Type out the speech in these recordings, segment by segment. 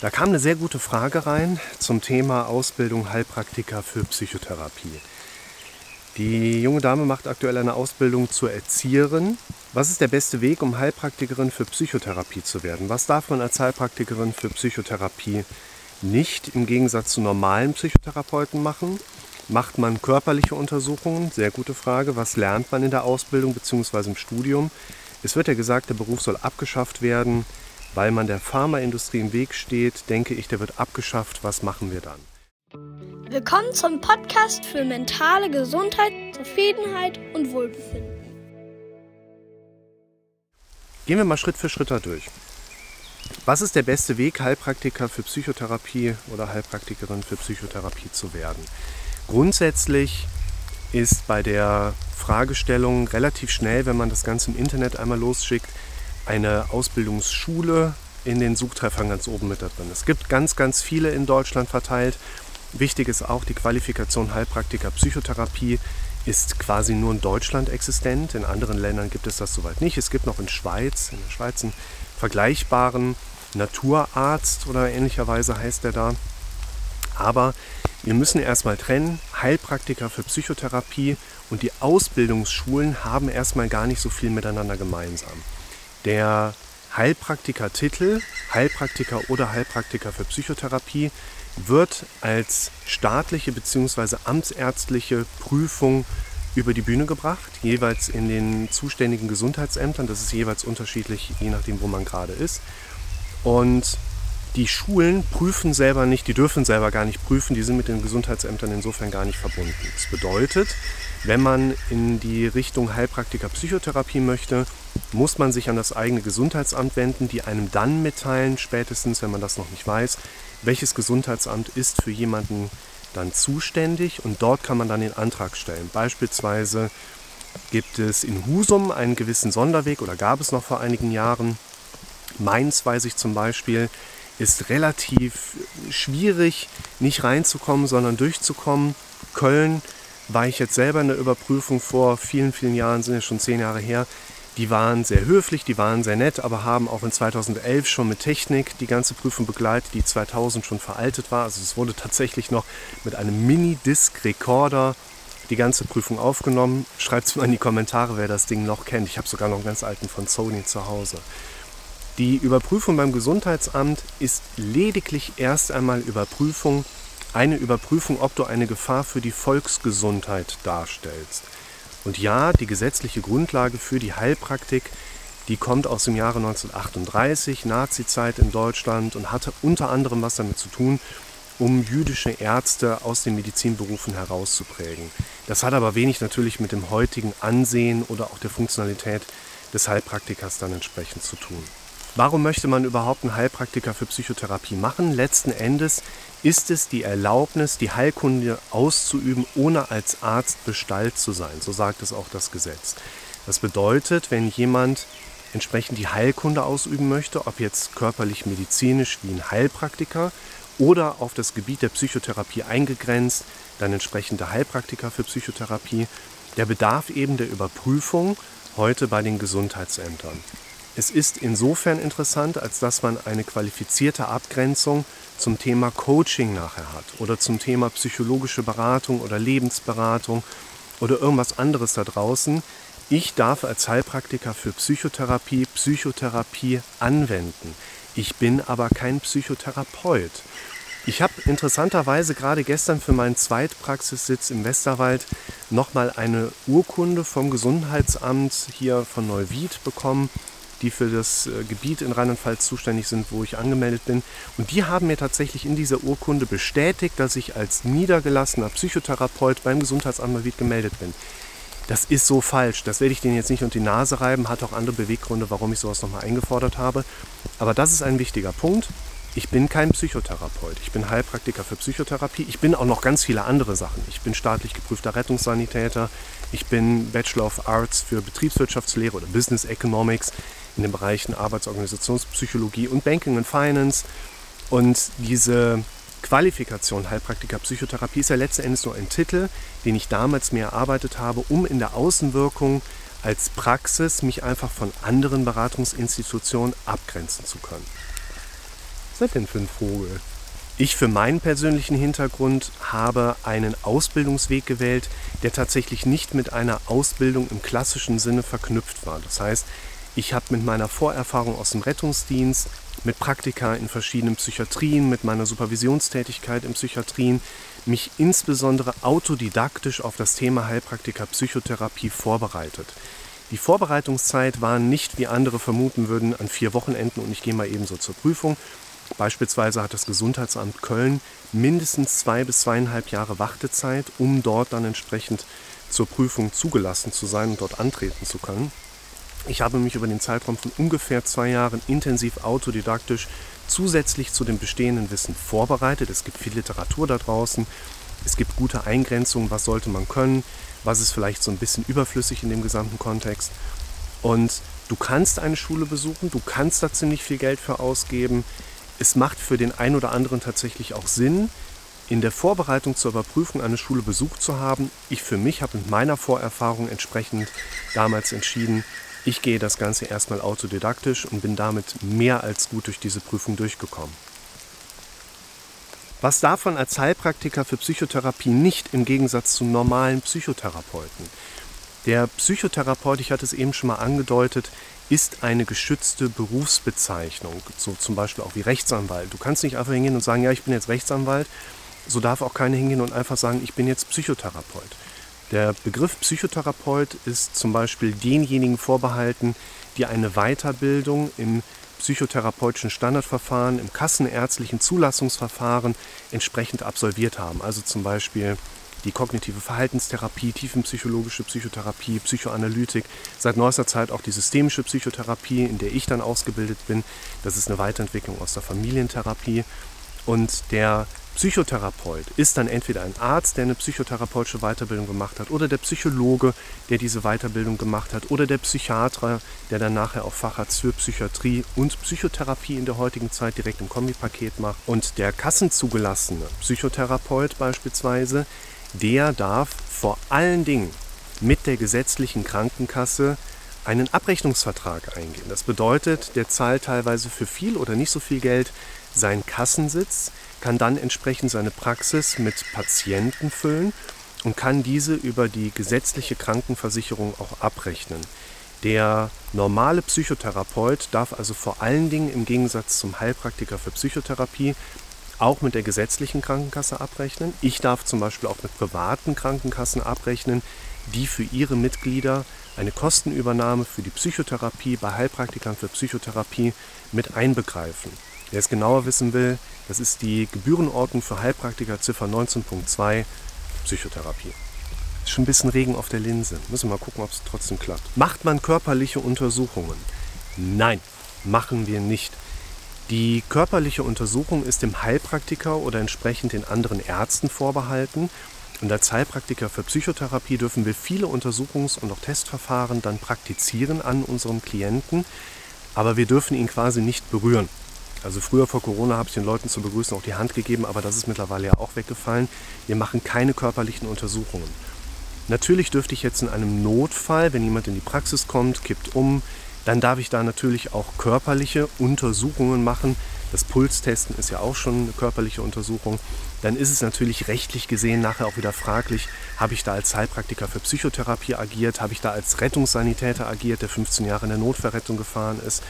Da kam eine sehr gute Frage rein zum Thema Ausbildung Heilpraktiker für Psychotherapie. Die junge Dame macht aktuell eine Ausbildung zur Erzieherin. Was ist der beste Weg, um Heilpraktikerin für Psychotherapie zu werden? Was darf man als Heilpraktikerin für Psychotherapie nicht im Gegensatz zu normalen Psychotherapeuten machen? Macht man körperliche Untersuchungen? Sehr gute Frage. Was lernt man in der Ausbildung bzw. im Studium? Es wird ja gesagt, der Beruf soll abgeschafft werden, weil man der Pharmaindustrie im Weg steht. Denke ich, der wird abgeschafft. Was machen wir dann? Willkommen zum Podcast für mentale Gesundheit, Zufriedenheit und Wohlbefinden. Gehen wir mal Schritt für Schritt da durch. Was ist der beste Weg, Heilpraktiker für Psychotherapie oder Heilpraktikerin für Psychotherapie zu werden? Grundsätzlich ist bei der Fragestellung relativ schnell, wenn man das Ganze im Internet einmal losschickt, eine Ausbildungsschule in den Suchtreffern ganz oben mit da drin. Es gibt ganz, ganz viele in Deutschland verteilt Wichtig ist auch, die Qualifikation Heilpraktiker Psychotherapie ist quasi nur in Deutschland existent. In anderen Ländern gibt es das soweit nicht. Es gibt noch in Schweiz, in der Schweiz einen vergleichbaren Naturarzt oder ähnlicherweise heißt er da. Aber wir müssen erstmal trennen, Heilpraktiker für Psychotherapie und die Ausbildungsschulen haben erstmal gar nicht so viel miteinander gemeinsam. Der Heilpraktiker-Titel, Heilpraktiker oder Heilpraktiker für Psychotherapie, wird als staatliche bzw. amtsärztliche Prüfung über die Bühne gebracht, jeweils in den zuständigen Gesundheitsämtern. Das ist jeweils unterschiedlich, je nachdem, wo man gerade ist. Und die Schulen prüfen selber nicht, die dürfen selber gar nicht prüfen, die sind mit den Gesundheitsämtern insofern gar nicht verbunden. Das bedeutet, wenn man in die Richtung Heilpraktiker Psychotherapie möchte, muss man sich an das eigene Gesundheitsamt wenden, die einem dann mitteilen, spätestens, wenn man das noch nicht weiß, welches Gesundheitsamt ist für jemanden dann zuständig und dort kann man dann den Antrag stellen. Beispielsweise gibt es in Husum einen gewissen Sonderweg oder gab es noch vor einigen Jahren. Mainz weiß ich zum Beispiel, ist relativ schwierig, nicht reinzukommen, sondern durchzukommen. Köln war ich jetzt selber in der Überprüfung vor vielen, vielen Jahren, sind ja schon zehn Jahre her. Die waren sehr höflich, die waren sehr nett, aber haben auch in 2011 schon mit Technik die ganze Prüfung begleitet, die 2000 schon veraltet war. Also es wurde tatsächlich noch mit einem Mini-Disc-Recorder die ganze Prüfung aufgenommen. Schreibt es mal in die Kommentare, wer das Ding noch kennt. Ich habe sogar noch einen ganz alten von Sony zu Hause. Die Überprüfung beim Gesundheitsamt ist lediglich erst einmal Überprüfung, eine Überprüfung, ob du eine Gefahr für die Volksgesundheit darstellst. Und ja, die gesetzliche Grundlage für die Heilpraktik, die kommt aus dem Jahre 1938, Nazizeit in Deutschland und hatte unter anderem was damit zu tun, um jüdische Ärzte aus den Medizinberufen herauszuprägen. Das hat aber wenig natürlich mit dem heutigen Ansehen oder auch der Funktionalität des Heilpraktikers dann entsprechend zu tun. Warum möchte man überhaupt einen Heilpraktiker für Psychotherapie machen? Letzten Endes ist es die Erlaubnis, die Heilkunde auszuüben, ohne als Arzt bestallt zu sein. So sagt es auch das Gesetz. Das bedeutet, wenn jemand entsprechend die Heilkunde ausüben möchte, ob jetzt körperlich medizinisch wie ein Heilpraktiker oder auf das Gebiet der Psychotherapie eingegrenzt, dann entsprechende Heilpraktiker für Psychotherapie, der bedarf eben der Überprüfung heute bei den Gesundheitsämtern. Es ist insofern interessant, als dass man eine qualifizierte Abgrenzung zum Thema Coaching nachher hat oder zum Thema psychologische Beratung oder Lebensberatung oder irgendwas anderes da draußen. Ich darf als Heilpraktiker für Psychotherapie Psychotherapie anwenden. Ich bin aber kein Psychotherapeut. Ich habe interessanterweise gerade gestern für meinen Zweitpraxissitz im Westerwald nochmal eine Urkunde vom Gesundheitsamt hier von Neuwied bekommen, die für das äh, Gebiet in Rheinland-Pfalz zuständig sind, wo ich angemeldet bin. Und die haben mir tatsächlich in dieser Urkunde bestätigt, dass ich als niedergelassener Psychotherapeut beim Gesundheitsamt Neuwied gemeldet bin. Das ist so falsch. Das werde ich denen jetzt nicht unter die Nase reiben. Hat auch andere Beweggründe, warum ich sowas nochmal eingefordert habe. Aber das ist ein wichtiger Punkt. Ich bin kein Psychotherapeut. Ich bin Heilpraktiker für Psychotherapie. Ich bin auch noch ganz viele andere Sachen. Ich bin staatlich geprüfter Rettungssanitäter. Ich bin Bachelor of Arts für Betriebswirtschaftslehre oder Business Economics in den Bereichen Arbeitsorganisationspsychologie und Banking and Finance. Und diese Qualifikation Heilpraktiker Psychotherapie ist ja letzten Endes nur ein Titel, den ich damals mir erarbeitet habe, um in der Außenwirkung als Praxis mich einfach von anderen Beratungsinstitutionen abgrenzen zu können. seid denn für ein Vogel? Ich für meinen persönlichen Hintergrund habe einen Ausbildungsweg gewählt, der tatsächlich nicht mit einer Ausbildung im klassischen Sinne verknüpft war. Das heißt, ich habe mit meiner Vorerfahrung aus dem Rettungsdienst, mit Praktika in verschiedenen Psychiatrien, mit meiner Supervisionstätigkeit in Psychiatrien mich insbesondere autodidaktisch auf das Thema Heilpraktiker Psychotherapie vorbereitet. Die Vorbereitungszeit war nicht, wie andere vermuten würden, an vier Wochenenden und ich gehe mal ebenso zur Prüfung. Beispielsweise hat das Gesundheitsamt Köln mindestens zwei bis zweieinhalb Jahre Wartezeit, um dort dann entsprechend zur Prüfung zugelassen zu sein und dort antreten zu können. Ich habe mich über den Zeitraum von ungefähr zwei Jahren intensiv autodidaktisch zusätzlich zu dem bestehenden Wissen vorbereitet. Es gibt viel Literatur da draußen. Es gibt gute Eingrenzungen, was sollte man können, was ist vielleicht so ein bisschen überflüssig in dem gesamten Kontext. Und du kannst eine Schule besuchen, du kannst da ziemlich viel Geld für ausgeben. Es macht für den einen oder anderen tatsächlich auch Sinn, in der Vorbereitung zur Überprüfung eine Schule besucht zu haben. Ich für mich habe mit meiner Vorerfahrung entsprechend damals entschieden, ich gehe das Ganze erstmal autodidaktisch und bin damit mehr als gut durch diese Prüfung durchgekommen. Was davon als Heilpraktiker für Psychotherapie nicht im Gegensatz zu normalen Psychotherapeuten? Der Psychotherapeut, ich hatte es eben schon mal angedeutet, ist eine geschützte Berufsbezeichnung, so zum Beispiel auch wie Rechtsanwalt. Du kannst nicht einfach hingehen und sagen, ja, ich bin jetzt Rechtsanwalt. So darf auch keiner hingehen und einfach sagen, ich bin jetzt Psychotherapeut. Der Begriff Psychotherapeut ist zum Beispiel denjenigen vorbehalten, die eine Weiterbildung im psychotherapeutischen Standardverfahren, im kassenärztlichen Zulassungsverfahren entsprechend absolviert haben. Also zum Beispiel die kognitive Verhaltenstherapie, tiefenpsychologische Psychotherapie, Psychoanalytik, seit neuester Zeit auch die systemische Psychotherapie, in der ich dann ausgebildet bin. Das ist eine Weiterentwicklung aus der Familientherapie. Und der Psychotherapeut ist dann entweder ein Arzt, der eine psychotherapeutische Weiterbildung gemacht hat, oder der Psychologe, der diese Weiterbildung gemacht hat, oder der Psychiater, der dann nachher auch Facharzt für Psychiatrie und Psychotherapie in der heutigen Zeit direkt im Kombipaket macht. Und der kassenzugelassene Psychotherapeut beispielsweise, der darf vor allen Dingen mit der gesetzlichen Krankenkasse einen Abrechnungsvertrag eingehen. Das bedeutet, der zahlt teilweise für viel oder nicht so viel Geld seinen Kassensitz, kann dann entsprechend seine Praxis mit Patienten füllen und kann diese über die gesetzliche Krankenversicherung auch abrechnen. Der normale Psychotherapeut darf also vor allen Dingen im Gegensatz zum Heilpraktiker für Psychotherapie auch mit der gesetzlichen Krankenkasse abrechnen. Ich darf zum Beispiel auch mit privaten Krankenkassen abrechnen, die für ihre Mitglieder eine Kostenübernahme für die Psychotherapie bei Heilpraktikern für Psychotherapie mit einbegreifen. Wer es genauer wissen will, das ist die Gebührenordnung für Heilpraktiker Ziffer 19.2 Psychotherapie. Ist schon ein bisschen Regen auf der Linse. Müssen wir mal gucken, ob es trotzdem klappt. Macht man körperliche Untersuchungen? Nein, machen wir nicht. Die körperliche Untersuchung ist dem Heilpraktiker oder entsprechend den anderen Ärzten vorbehalten. Und als Heilpraktiker für Psychotherapie dürfen wir viele Untersuchungs- und auch Testverfahren dann praktizieren an unserem Klienten, aber wir dürfen ihn quasi nicht berühren. Also früher vor Corona habe ich den Leuten zu begrüßen auch die Hand gegeben, aber das ist mittlerweile ja auch weggefallen. Wir machen keine körperlichen Untersuchungen. Natürlich dürfte ich jetzt in einem Notfall, wenn jemand in die Praxis kommt, kippt um, dann darf ich da natürlich auch körperliche Untersuchungen machen. Das Pulstesten ist ja auch schon eine körperliche Untersuchung. Dann ist es natürlich rechtlich gesehen nachher auch wieder fraglich, habe ich da als Heilpraktiker für Psychotherapie agiert, habe ich da als Rettungssanitäter agiert, der 15 Jahre in der Notverrettung gefahren ist.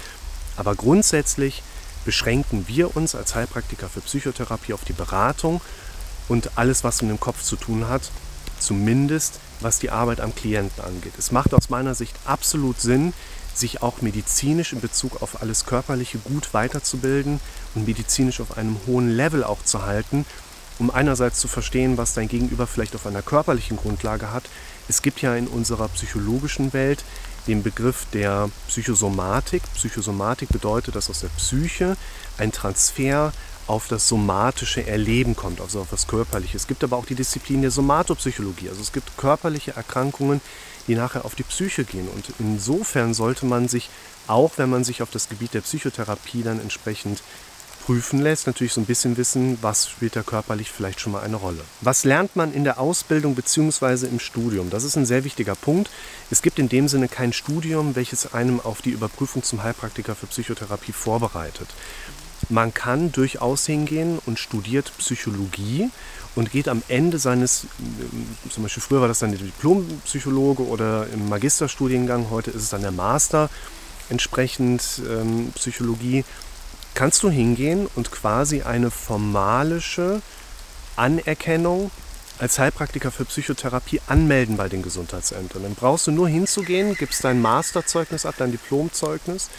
Aber grundsätzlich beschränken wir uns als Heilpraktiker für Psychotherapie auf die Beratung und alles, was mit dem Kopf zu tun hat, zumindest was die Arbeit am Klienten angeht. Es macht aus meiner Sicht absolut Sinn, sich auch medizinisch in Bezug auf alles Körperliche gut weiterzubilden und medizinisch auf einem hohen Level auch zu halten, um einerseits zu verstehen, was dein Gegenüber vielleicht auf einer körperlichen Grundlage hat. Es gibt ja in unserer psychologischen Welt den Begriff der Psychosomatik. Psychosomatik bedeutet, dass aus der Psyche ein Transfer auf das somatische Erleben kommt, also auf das Körperliche. Es gibt aber auch die Disziplin der Somatopsychologie. Also es gibt körperliche Erkrankungen, die nachher auf die Psyche gehen. Und insofern sollte man sich, auch wenn man sich auf das Gebiet der Psychotherapie dann entsprechend prüfen lässt, natürlich so ein bisschen wissen, was spielt da körperlich vielleicht schon mal eine Rolle. Was lernt man in der Ausbildung bzw. im Studium? Das ist ein sehr wichtiger Punkt. Es gibt in dem Sinne kein Studium, welches einem auf die Überprüfung zum Heilpraktiker für Psychotherapie vorbereitet. man kann durchaus hingehen und studiert Psychologie und geht am Ende seines, äh, zum Beispiel früher war das dann der Diplompsychologe oder im Magisterstudiengang, heute ist es dann der Master entsprechend ähm, Psychologie, kannst du hingehen und quasi eine formalische Anerkennung als Heilpraktiker für Psychotherapie anmelden bei den Gesundheitsämtern. Dann brauchst du nur hinzugehen, gibst dein Masterzeugnis ab, dein Diplomzeugnis.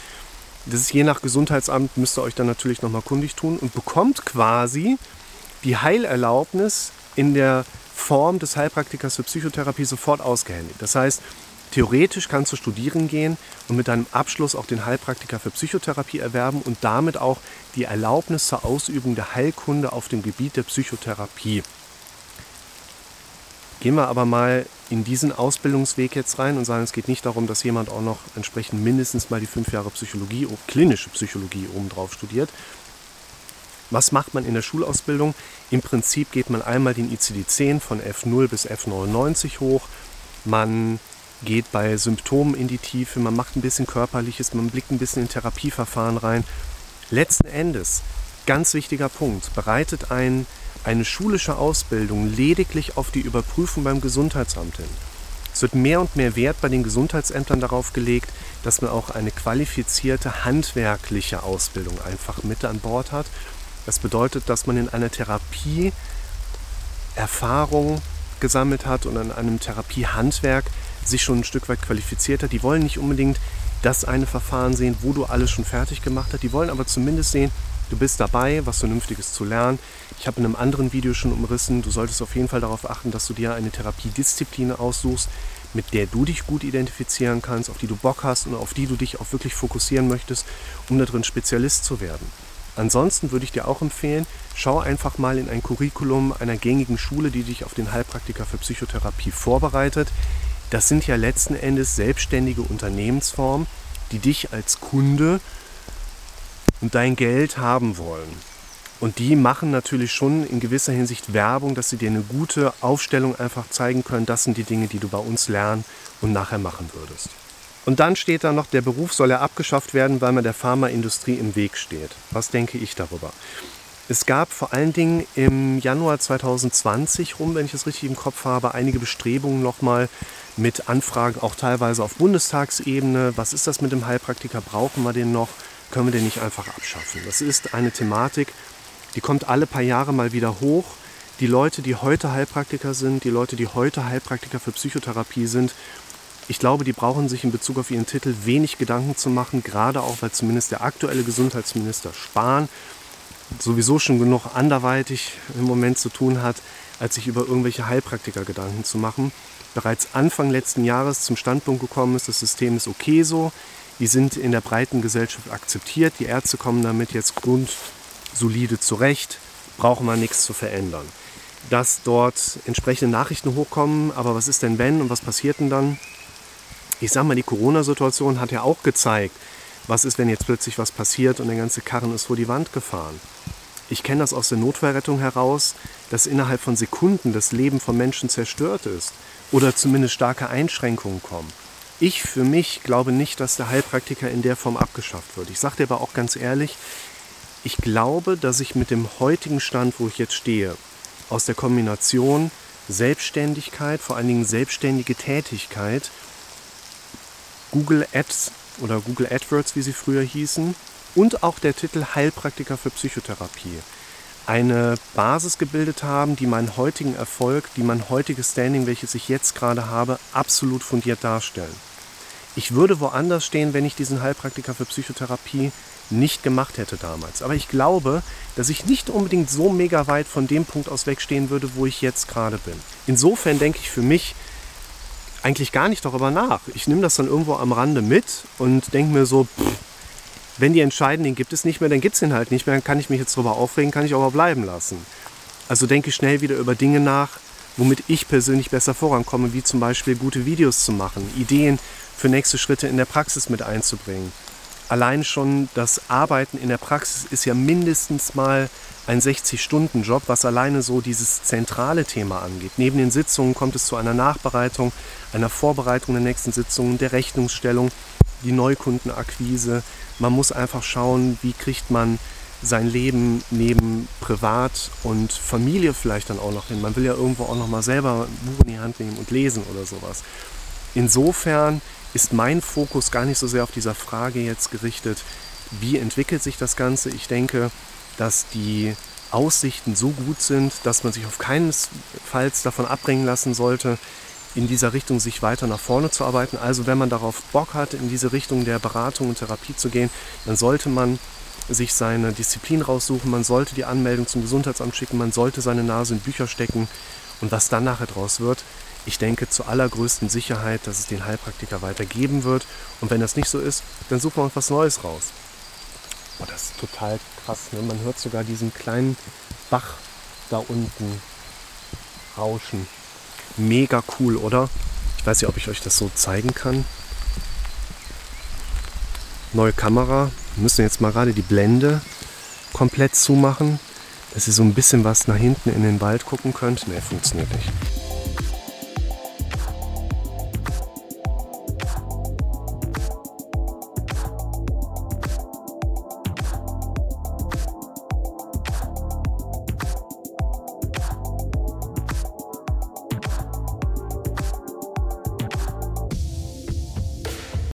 Das ist je nach Gesundheitsamt, müsst ihr euch dann natürlich nochmal kundig tun und bekommt quasi die Heilerlaubnis in der Form des Heilpraktikers für Psychotherapie sofort ausgehändigt. Das heißt, theoretisch kannst du studieren gehen und mit deinem Abschluss auch den Heilpraktiker für Psychotherapie erwerben und damit auch die Erlaubnis zur Ausübung der Heilkunde auf dem Gebiet der Psychotherapie. Gehen wir aber mal in diesen Ausbildungsweg jetzt rein und sagen, es geht nicht darum, dass jemand auch noch entsprechend mindestens mal die fünf Jahre Psychologie, klinische Psychologie obendrauf studiert. Was macht man in der Schulausbildung? Im Prinzip geht man einmal den ICD-10 von F0 bis F99 hoch. Man geht bei Symptomen in die Tiefe, man macht ein bisschen Körperliches, man blickt ein bisschen in Therapieverfahren rein. Letzten Endes, ganz wichtiger Punkt, bereitet ein eine schulische Ausbildung lediglich auf die Überprüfung beim Gesundheitsamt hin. Es wird mehr und mehr Wert bei den Gesundheitsämtern darauf gelegt, dass man auch eine qualifizierte handwerkliche Ausbildung einfach mit an Bord hat. Das bedeutet, dass man in einer Therapie Erfahrung gesammelt hat und an einem Therapiehandwerk sich schon ein Stück weit qualifiziert hat. Die wollen nicht unbedingt das eine Verfahren sehen, wo du alles schon fertig gemacht hast. Die wollen aber zumindest sehen, Du bist dabei, was Vernünftiges zu lernen. Ich habe in einem anderen Video schon umrissen, du solltest auf jeden Fall darauf achten, dass du dir eine Therapiedisziplin aussuchst, mit der du dich gut identifizieren kannst, auf die du Bock hast und auf die du dich auch wirklich fokussieren möchtest, um darin Spezialist zu werden. Ansonsten würde ich dir auch empfehlen, schau einfach mal in ein Curriculum einer gängigen Schule, die dich auf den Heilpraktiker für Psychotherapie vorbereitet. Das sind ja letzten Endes selbstständige Unternehmensformen, die dich als Kunde und dein Geld haben wollen. Und die machen natürlich schon in gewisser Hinsicht Werbung, dass sie dir eine gute Aufstellung einfach zeigen können. Das sind die Dinge, die du bei uns lernen und nachher machen würdest. Und dann steht da noch, der Beruf soll ja abgeschafft werden, weil man der Pharmaindustrie im Weg steht. Was denke ich darüber? Es gab vor allen Dingen im Januar 2020 rum, wenn ich es richtig im Kopf habe, einige Bestrebungen nochmal mit Anfragen, auch teilweise auf Bundestagsebene. Was ist das mit dem Heilpraktiker? Brauchen wir den noch? können wir den nicht einfach abschaffen. Das ist eine Thematik, die kommt alle paar Jahre mal wieder hoch. Die Leute, die heute Heilpraktiker sind, die Leute, die heute Heilpraktiker für Psychotherapie sind, ich glaube, die brauchen sich in Bezug auf ihren Titel wenig Gedanken zu machen, gerade auch, weil zumindest der aktuelle Gesundheitsminister Spahn sowieso schon genug anderweitig im Moment zu tun hat, als sich über irgendwelche Heilpraktiker Gedanken zu machen. Bereits Anfang letzten Jahres zum Standpunkt gekommen ist, das System ist okay so, die sind in der breiten Gesellschaft akzeptiert. Die Ärzte kommen damit jetzt grundsolide zurecht, brauchen wir nichts zu verändern. Dass dort entsprechende Nachrichten hochkommen, aber was ist denn wenn und was passiert denn dann? Ich sage mal, die Corona-Situation hat ja auch gezeigt, was ist, wenn jetzt plötzlich was passiert und der ganze Karren ist vor die Wand gefahren. Ich kenne das aus der Notfallrettung heraus, dass innerhalb von Sekunden das Leben von Menschen zerstört ist oder zumindest starke Einschränkungen kommen. Ich für mich glaube nicht, dass der Heilpraktiker in der Form abgeschafft wird. Ich sage dir aber auch ganz ehrlich, ich glaube, dass ich mit dem heutigen Stand, wo ich jetzt stehe, aus der Kombination Selbstständigkeit, vor allen Dingen selbstständige Tätigkeit, Google Ads oder Google AdWords, wie sie früher hießen, und auch der Titel Heilpraktiker für Psychotherapie eine Basis gebildet haben, die meinen heutigen Erfolg, die mein heutiges Standing, welches ich jetzt gerade habe, absolut fundiert darstellen. Ich würde woanders stehen, wenn ich diesen Heilpraktiker für Psychotherapie nicht gemacht hätte damals. Aber ich glaube, dass ich nicht unbedingt so mega weit von dem Punkt aus wegstehen würde, wo ich jetzt gerade bin. Insofern denke ich für mich eigentlich gar nicht darüber nach. Ich nehme das dann irgendwo am Rande mit und denke mir so, pff, wenn die entscheiden, den gibt es nicht mehr, dann gibt es den halt nicht mehr, dann kann ich mich jetzt darüber aufregen, kann ich aber bleiben lassen. Also denke schnell wieder über Dinge nach, womit ich persönlich besser vorankomme, wie zum Beispiel gute Videos zu machen, Ideen für nächste Schritte in der Praxis mit einzubringen. Allein schon das Arbeiten in der Praxis ist ja mindestens mal ein 60-Stunden-Job, was alleine so dieses zentrale Thema angeht. Neben den Sitzungen kommt es zu einer Nachbereitung, einer Vorbereitung der nächsten Sitzungen, der Rechnungsstellung, die Neukundenakquise. Man muss einfach schauen, wie kriegt man sein Leben neben Privat und Familie vielleicht dann auch noch hin. Man will ja irgendwo auch noch mal selber ein Buch in die Hand nehmen und lesen oder sowas. Insofern ist mein Fokus gar nicht so sehr auf dieser Frage jetzt gerichtet, wie entwickelt sich das Ganze. Ich denke, dass die Aussichten so gut sind, dass man sich auf keinesfalls davon abbringen lassen sollte, in dieser Richtung sich weiter nach vorne zu arbeiten. Also wenn man darauf Bock hat, in diese Richtung der Beratung und Therapie zu gehen, dann sollte man sich seine Disziplin raussuchen, man sollte die Anmeldung zum Gesundheitsamt schicken, man sollte seine Nase in Bücher stecken und was dann nachher draus wird, ich denke zur allergrößten Sicherheit, dass es den Heilpraktiker weitergeben wird und wenn das nicht so ist, dann suchen wir uns was Neues raus. Oh, das ist total krass, ne? man hört sogar diesen kleinen Bach da unten rauschen. Mega cool, oder? Ich weiß nicht, ob ich euch das so zeigen kann. Neue Kamera, wir müssen jetzt mal gerade die Blende komplett zumachen, dass ihr so ein bisschen was nach hinten in den Wald gucken könnt. Ne, funktioniert nicht.